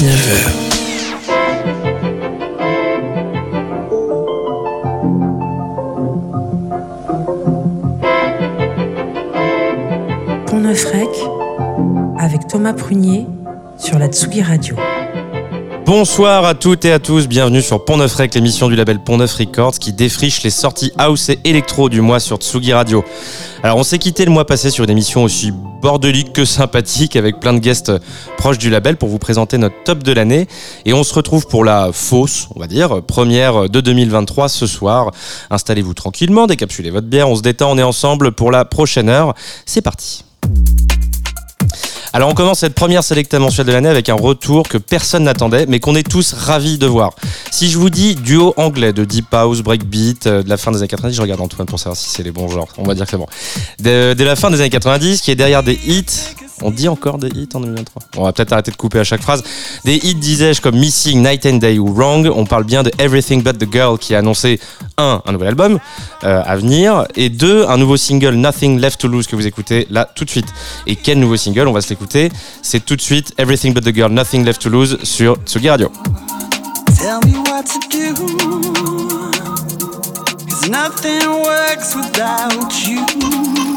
Il est 19h. Pont Neuf avec Thomas Prunier sur la Tsugi Radio. Bonsoir à toutes et à tous, bienvenue sur Pont Neuf Rec, l'émission du label Pont Neuf Records qui défriche les sorties house et électro du mois sur Tsugi Radio. Alors on s'est quitté le mois passé sur une émission aussi bordelique que sympathique avec plein de guests proches du label pour vous présenter notre top de l'année et on se retrouve pour la fausse, on va dire, première de 2023 ce soir. Installez-vous tranquillement, décapsulez votre bière, on se détend, on est ensemble pour la prochaine heure. C'est parti. Alors on commence cette première sélecta mensuelle de l'année avec un retour que personne n'attendait mais qu'on est tous ravis de voir. Si je vous dis duo anglais de deep house, breakbeat euh, de la fin des années 90, je regarde Antoine pour savoir si c'est les bons genres. On va dire que c'est bon. De, de la fin des années 90 qui est derrière des hits on dit encore des hits en 2023. On va peut-être arrêter de couper à chaque phrase. Des hits, disais-je, comme Missing, Night and Day ou Wrong. On parle bien de Everything But the Girl qui a annoncé un, un nouvel album euh, à venir et deux, un nouveau single Nothing Left to Lose que vous écoutez là tout de suite. Et quel nouveau single? On va se l'écouter. C'est tout de suite Everything But the Girl, Nothing Left to Lose sur Tsugi Radio. Tell me what to do. Cause nothing works without you.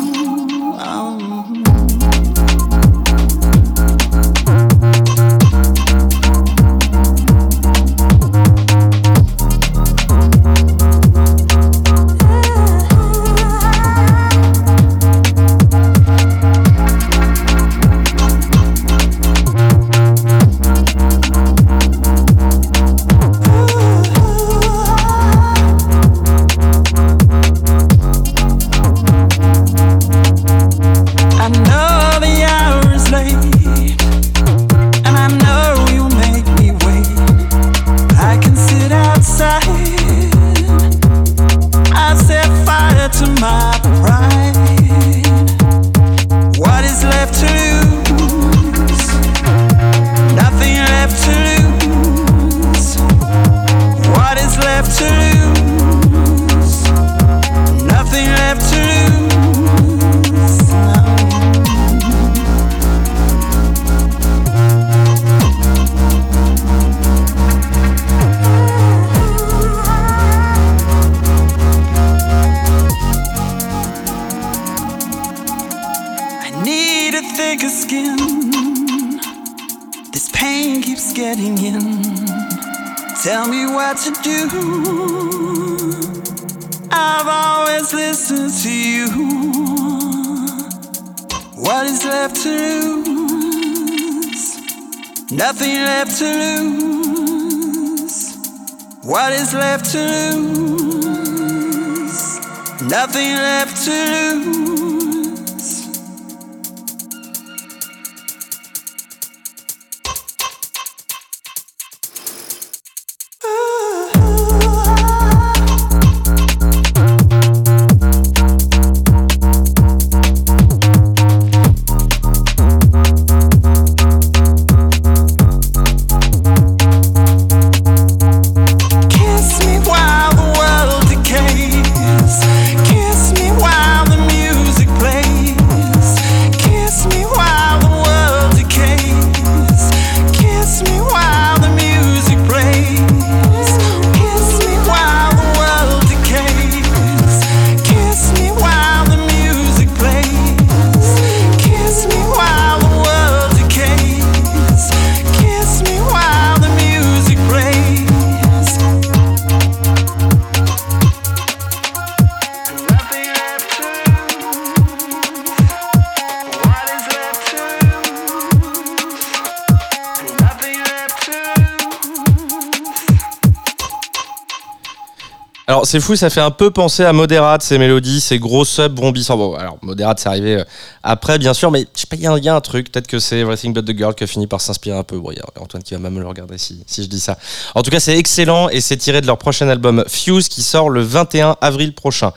C'est fou, ça fait un peu penser à Moderate ces mélodies, ces gros subs brombissants. Bon, alors Moderate c'est arrivé euh, après bien sûr, mais je sais pas, il y a un truc, peut-être que c'est Everything But The Girl qui a fini par s'inspirer un peu. Bon, il y a Antoine qui va même le regarder si, si je dis ça. En tout cas c'est excellent et c'est tiré de leur prochain album Fuse qui sort le 21 avril prochain.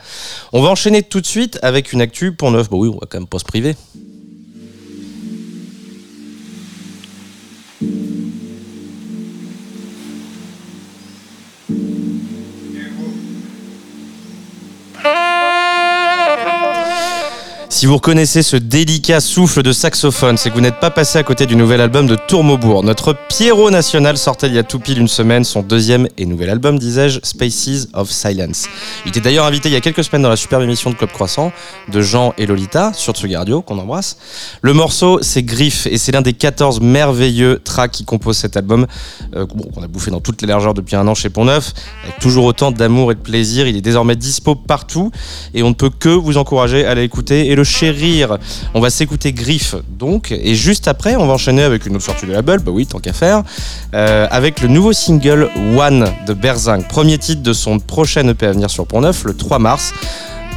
On va enchaîner tout de suite avec une actu pour neuf. Bon oui, on va quand même pas se priver. Si vous reconnaissez ce délicat souffle de saxophone, c'est que vous n'êtes pas passé à côté du nouvel album de Tourmaubourg. Notre Pierrot national sortait il y a tout pile une semaine son deuxième et nouvel album, disais-je, Spaces of Silence. Il était d'ailleurs invité il y a quelques semaines dans la superbe émission de Club Croissant de Jean et Lolita sur Tsugi Radio, qu'on embrasse. Le morceau, c'est Griff et c'est l'un des 14 merveilleux tracks qui composent cet album, euh, qu'on a bouffé dans toutes les largeurs depuis un an chez Pont-Neuf, avec toujours autant d'amour et de plaisir. Il est désormais dispo partout et on ne peut que vous encourager à l'écouter et le chérir. On va s'écouter Griff donc, et juste après, on va enchaîner avec une autre sortie de label, bah oui, tant qu'à faire, euh, avec le nouveau single One de Berzing, premier titre de son prochain EP à venir sur Pont-Neuf le 3 mars.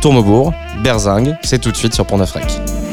Tourmebourg, Berzing, c'est tout de suite sur Pont-Neuf Rec.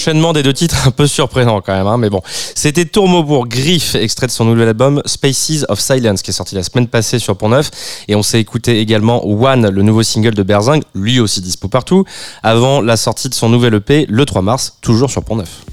L'enchaînement des deux titres, un peu surprenant quand même, hein, mais bon. C'était Tourmo pour Griff, extrait de son nouvel album Spaces of Silence, qui est sorti la semaine passée sur Pont Neuf. Et on s'est écouté également One, le nouveau single de Berzing, lui aussi dispo partout, avant la sortie de son nouvel EP le 3 mars, toujours sur Pont Neuf.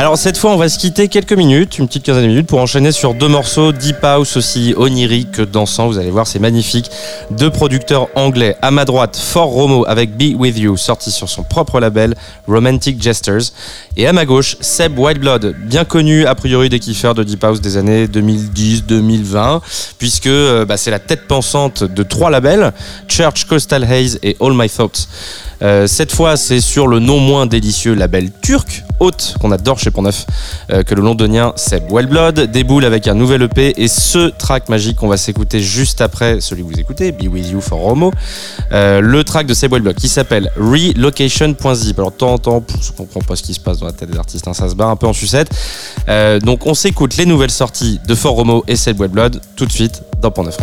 Alors cette fois, on va se quitter quelques minutes, une petite quinzaine de minutes, pour enchaîner sur deux morceaux deep house aussi onirique que dansant. Vous allez voir, c'est magnifique. Deux producteurs anglais. À ma droite, Fort Romo avec Be With You, sorti sur son propre label Romantic Gestures. Et à ma gauche, Seb Whiteblood, bien connu a priori des kiffeurs de deep house des années 2010-2020, puisque euh, bah, c'est la tête pensante de trois labels Church, Coastal Haze et All My Thoughts. Euh, cette fois, c'est sur le non moins délicieux label turc, Haute, qu'on adore chez Pont-Neuf, euh, que le londonien Seb Wellblood déboule avec un nouvel EP et ce track magique qu'on va s'écouter juste après celui que vous écoutez, Be With You for Romo, euh, le track de Seb Wellblood qui s'appelle Relocation.zip. Alors, de temps en temps, je comprends pas ce qui se passe dans la tête des artistes, hein, ça se bat un peu en sucette. Donc, on s'écoute les nouvelles sorties de For Romo et Seb Wellblood tout de suite dans Pont-Neuf.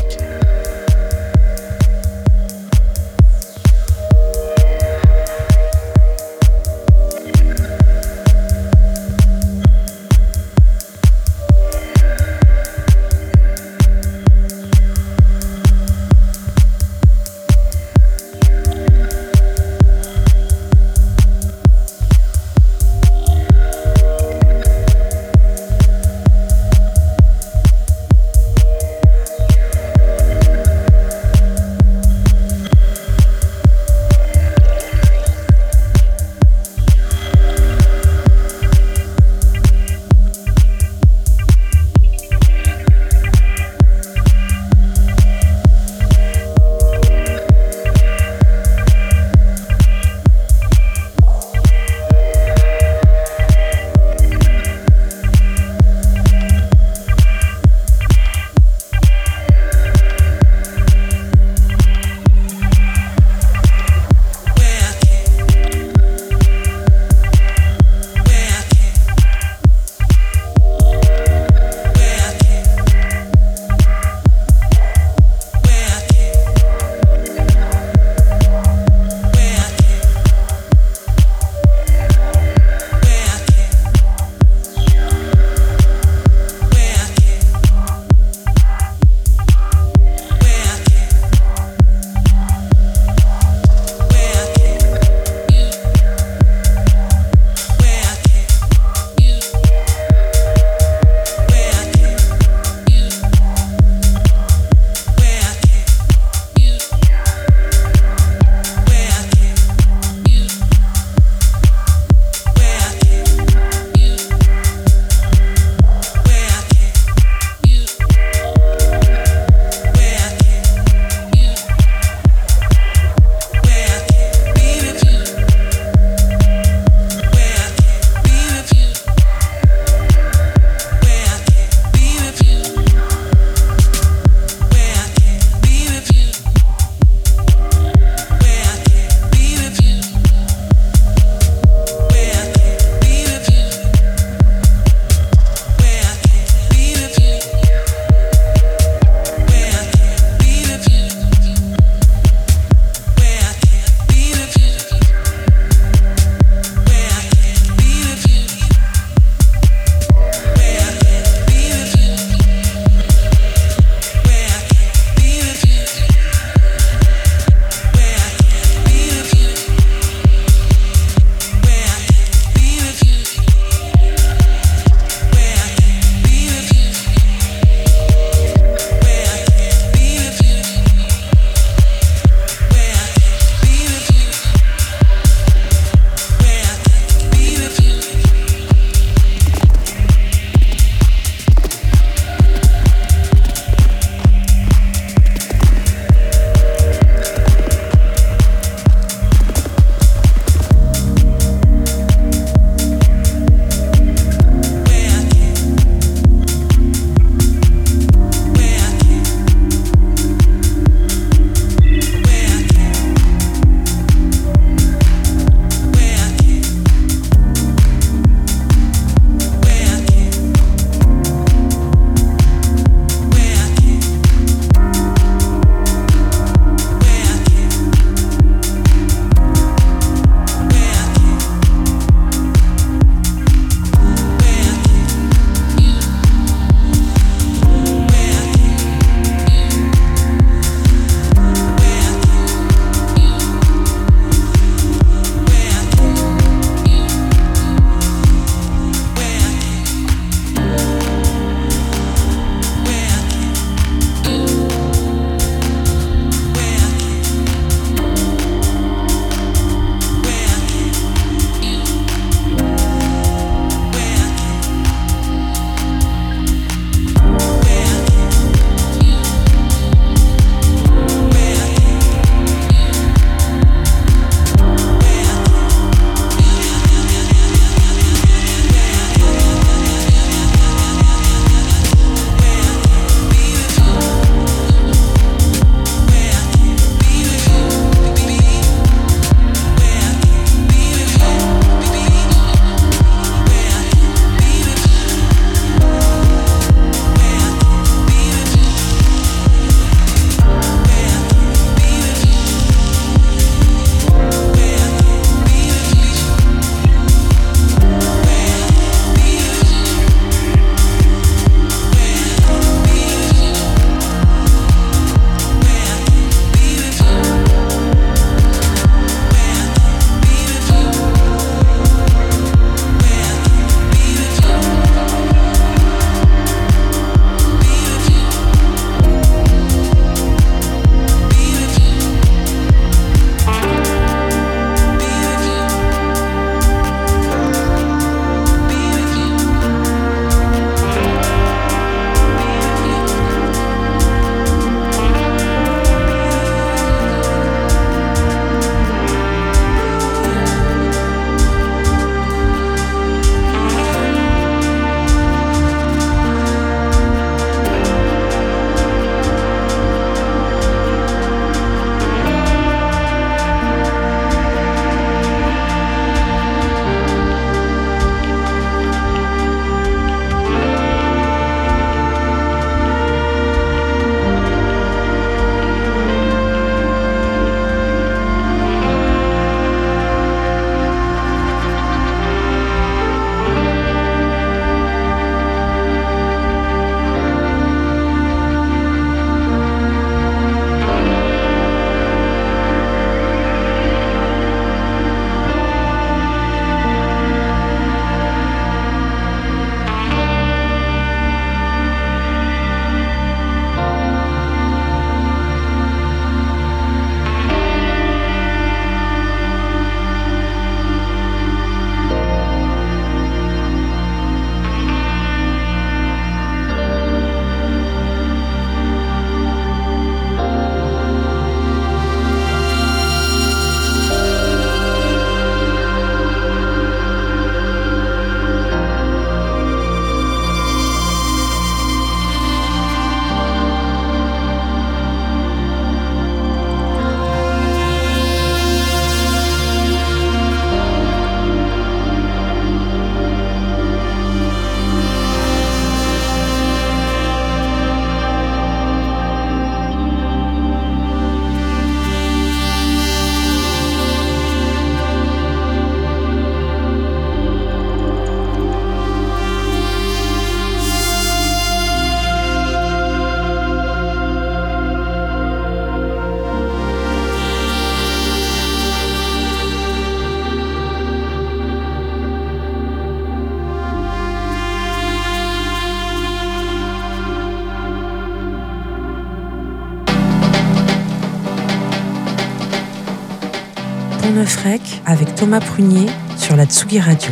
Avec Thomas Prunier sur la Tsugi Radio.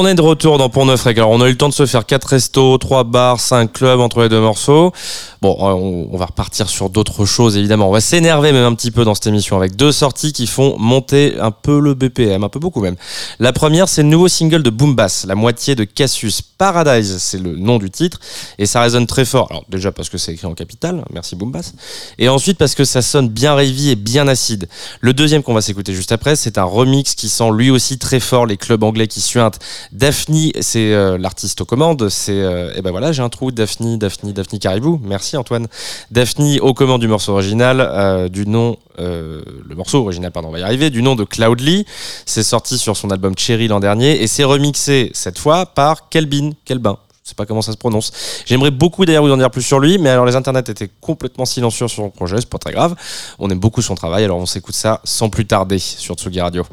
On est de retour dans Pont Neuf Rec. Alors, on a eu le temps de se faire 4 restos, 3 bars, 5 clubs entre les deux morceaux. Bon, euh, on, va repartir sur d'autres choses, évidemment. On va s'énerver même un petit peu dans cette émission avec deux sorties qui font monter un peu le BPM, un peu beaucoup même. La première, c'est le nouveau single de Boom Bass, la moitié de Cassius. Paradise, c'est le nom du titre. Et ça résonne très fort. Alors, déjà parce que c'est écrit en capital. Merci Boom Bass. Et ensuite parce que ça sonne bien ravy et bien acide. Le deuxième qu'on va s'écouter juste après, c'est un remix qui sent lui aussi très fort les clubs anglais qui suintent. Daphne, c'est euh, l'artiste aux commandes. C'est, euh, et ben voilà, j'ai un trou. Daphne, Daphne, Daphne Caribou. Merci Antoine. Daphne aux commandes du morceau original, euh, du nom, euh, le morceau original, pardon, on va y arriver, du nom de Cloudly. C'est sorti sur son album Cherry l'an dernier et c'est remixé cette fois par Kelbin, Kelbin. Je sais pas comment ça se prononce. J'aimerais beaucoup d'ailleurs vous en dire plus sur lui, mais alors les internets étaient complètement silencieux sur son projet, c'est pas très grave. On aime beaucoup son travail, alors on s'écoute ça sans plus tarder sur Tsugi Radio.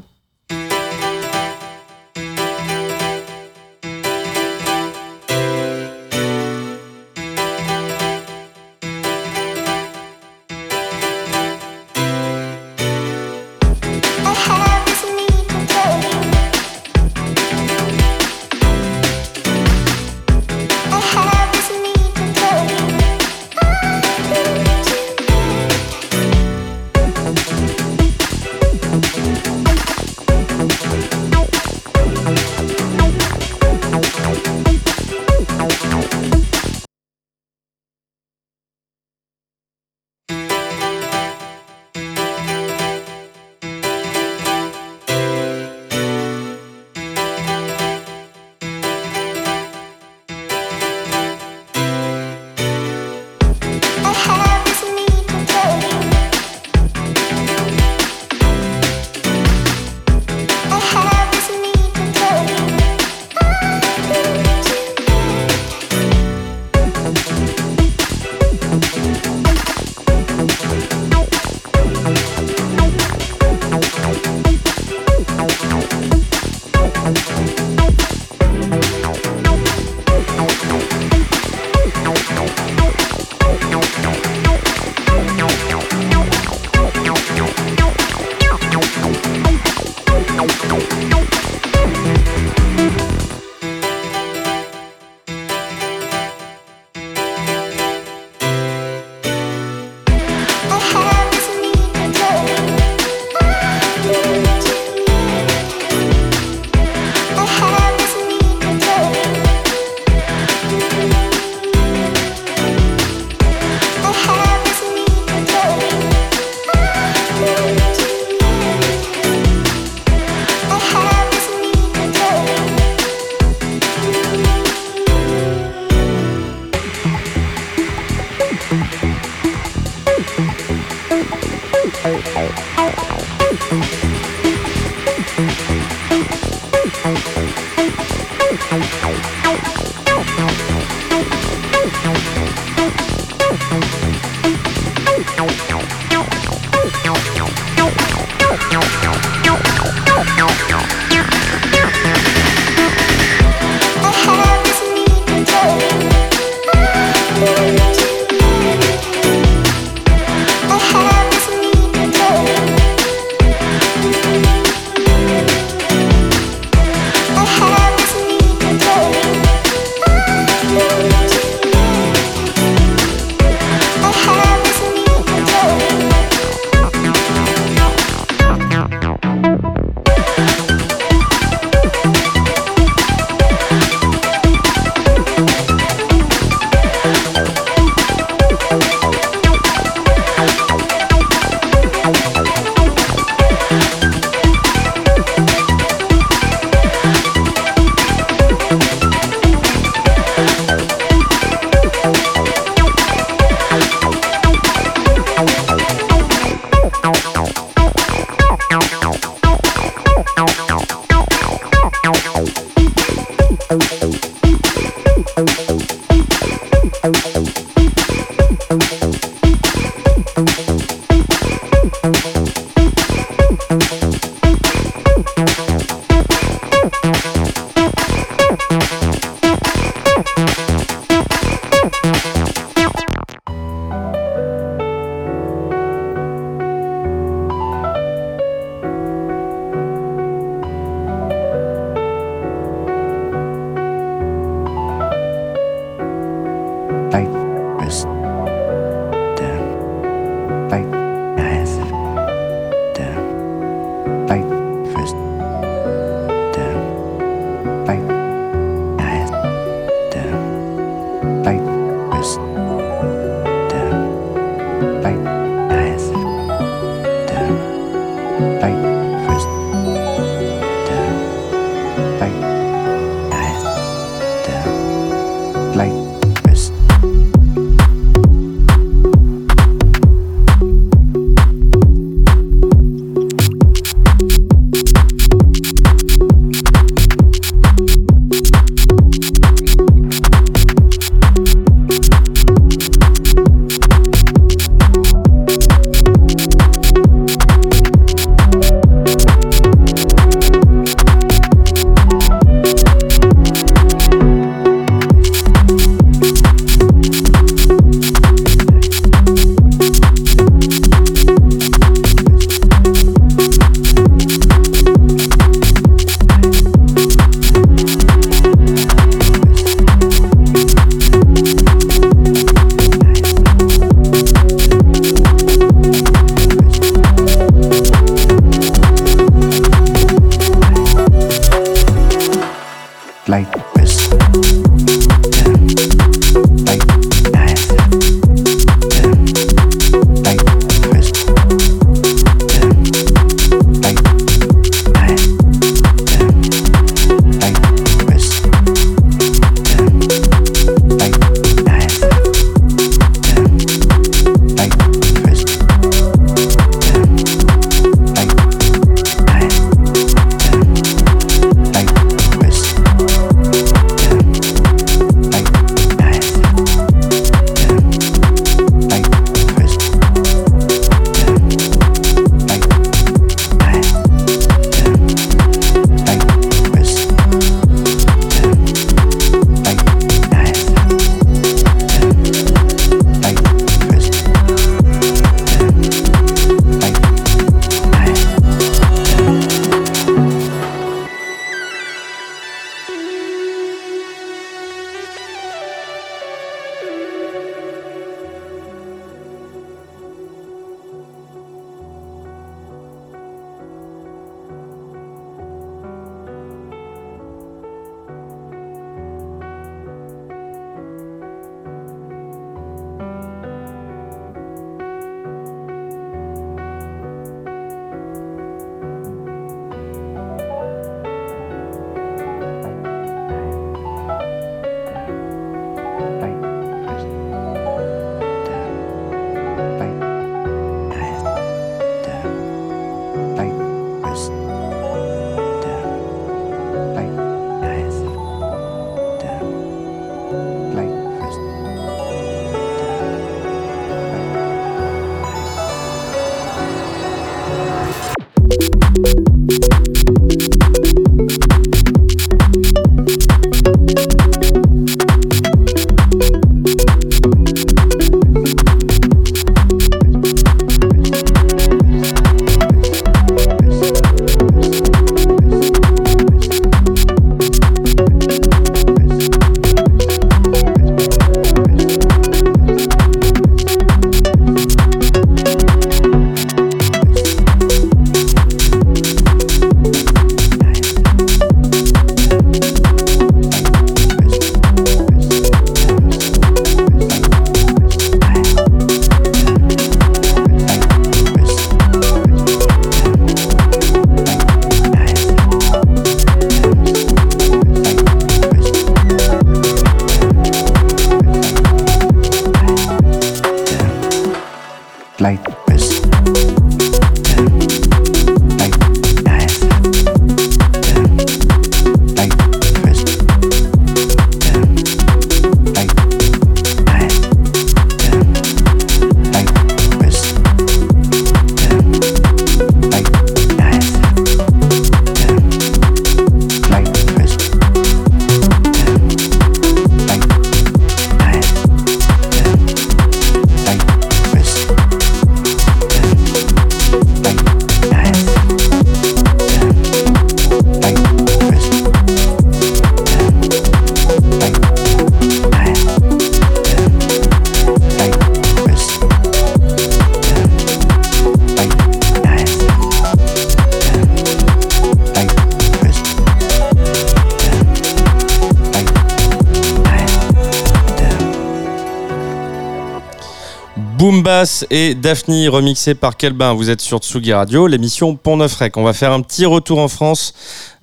Boom Bass et Daphne remixé par Kelbin. Vous êtes sur Tsugi Radio, l'émission Pont Neuf Rec. On va faire un petit retour en France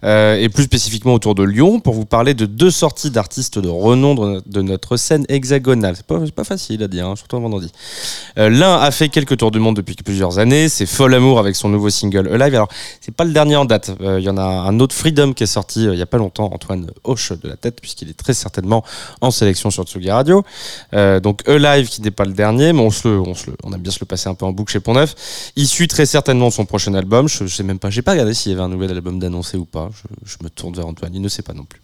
euh, et plus spécifiquement autour de Lyon pour vous parler de deux sorties d'artistes de renom de, notre scène hexagonale. C'est pas, pas facile à dire, hein, surtout un vendredi. Euh, L'un a fait quelques tours du monde depuis plusieurs années. C'est Fol Amour avec son nouveau single Alive. Alors, c'est pas le dernier en date. Euh, Il y en a un autre Freedom qui est sorti euh, il y a pas longtemps. Antoine hoche de la tête puisqu'il est très certainement en sélection sur Tsugi Radio. Euh, donc Alive qui n'est pas le dernier, mais on se le, on se le, on aime bien se le passer un peu en boucle chez Pont Neuf. Issu très certainement de son prochain album. Je, je sais même pas, j'ai pas regardé s'il y avait un nouvel album d'annoncer ou pas. Je, me tourne vers Antoine, il ne sait pas non plus.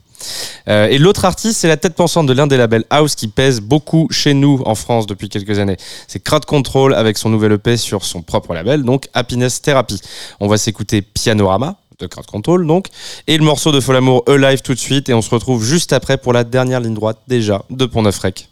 Euh, et l'autre artiste, c'est la tête pensante de l'un des labels house qui pèse beaucoup chez nous en France depuis quelques années. C'est Crowd Control avec son nouvel EP sur son propre label, donc Happiness Therapy. On va s'écouter Pianorama de Crowd Control donc et le morceau de Folamour Alive tout de suite et on se retrouve juste après pour la dernière ligne droite déjà de Pont Neuf Rec.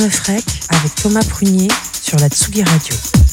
Avec Thomas Prunier sur la Tsugi Radio.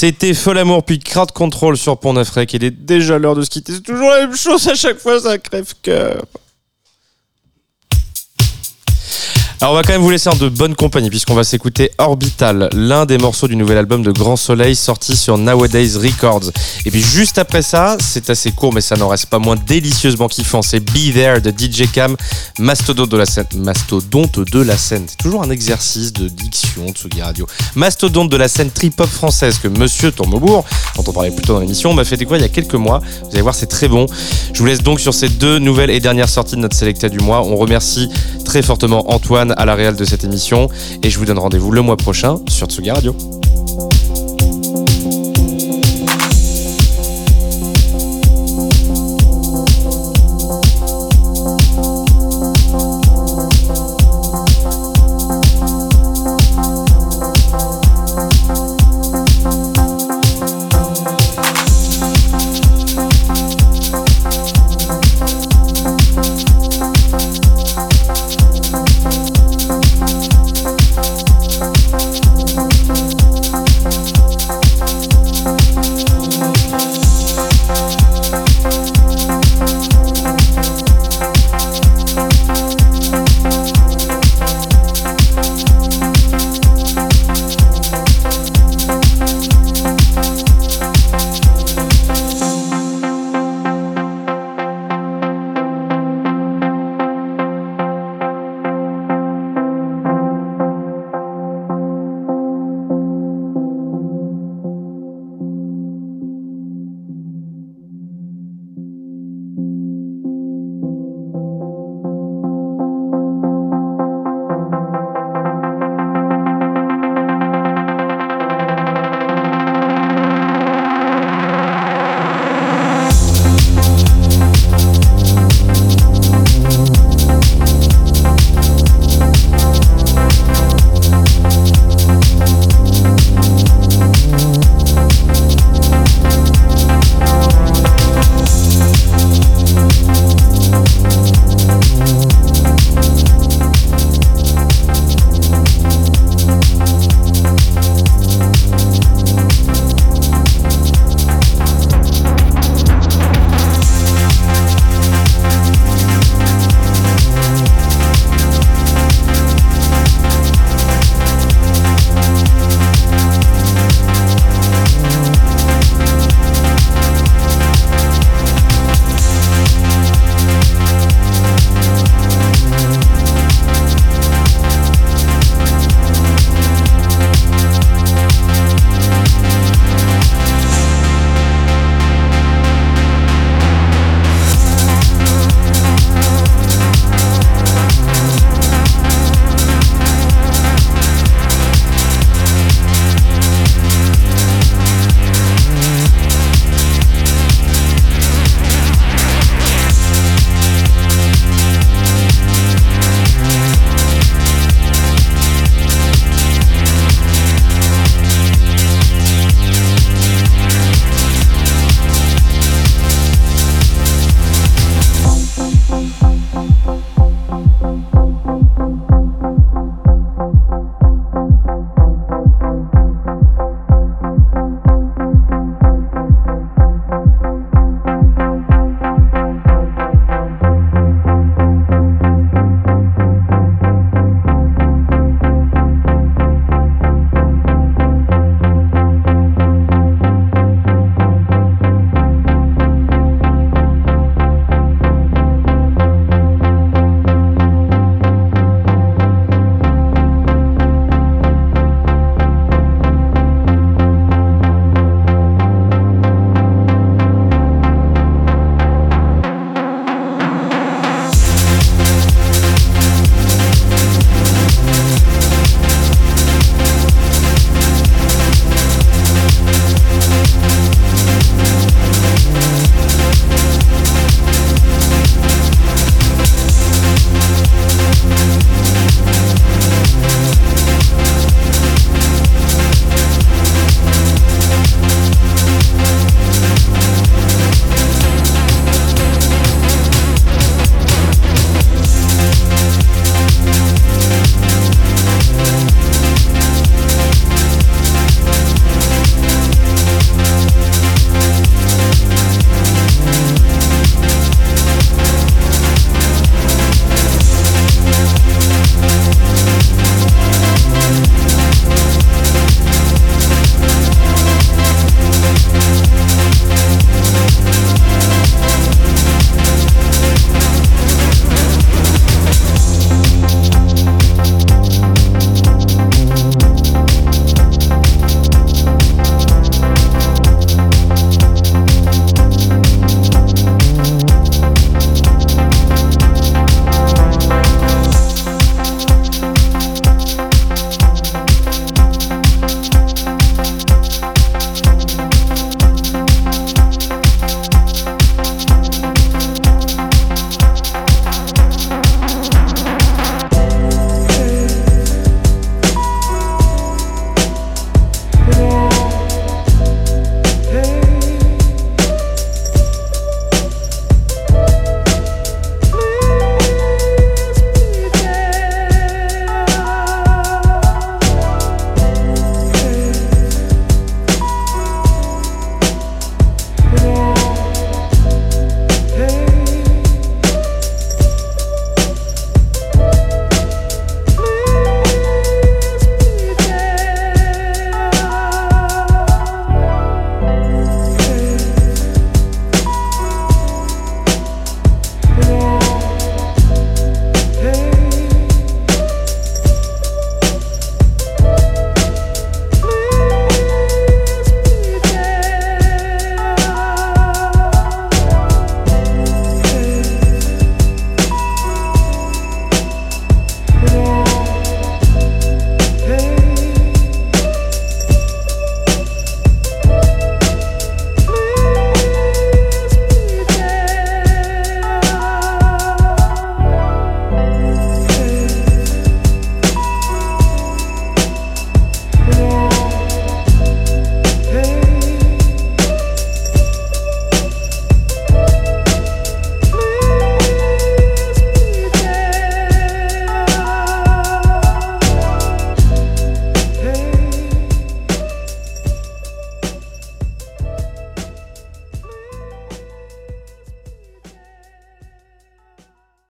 C'était Fol Amour puis Crowd Control sur Pont Neuf. Il est déjà l'heure de se quitter. C'est toujours la même chose à chaque fois, ça crève Alors on va quand même vous laisser en de bonne compagnie puisqu'on va s'écouter Orbital, l'un des morceaux du nouvel album de Grand Soleil sorti sur Nowadays Records. Et puis juste après ça, c'est assez court mais ça n'en reste pas moins délicieusement kiffant, c'est Be There de DJ Cam, mastodonte de la scène. Mastodonte de la scène, c'est toujours un exercice de diction de Tsugi Radio. Mastodonte de la scène trip-hop française que Monsieur Tourmebourg, dont on parlait plus tôt dans l'émission, m'a fait découvrir il y a quelques mois. Vous allez voir, c'est très bon. Je vous laisse donc sur ces deux nouvelles et dernières sorties de notre Selecta du mois. On remercie très fortement Antoine à la réal de cette émission et je vous donne rendez-vous le mois prochain sur Tsugi Radio.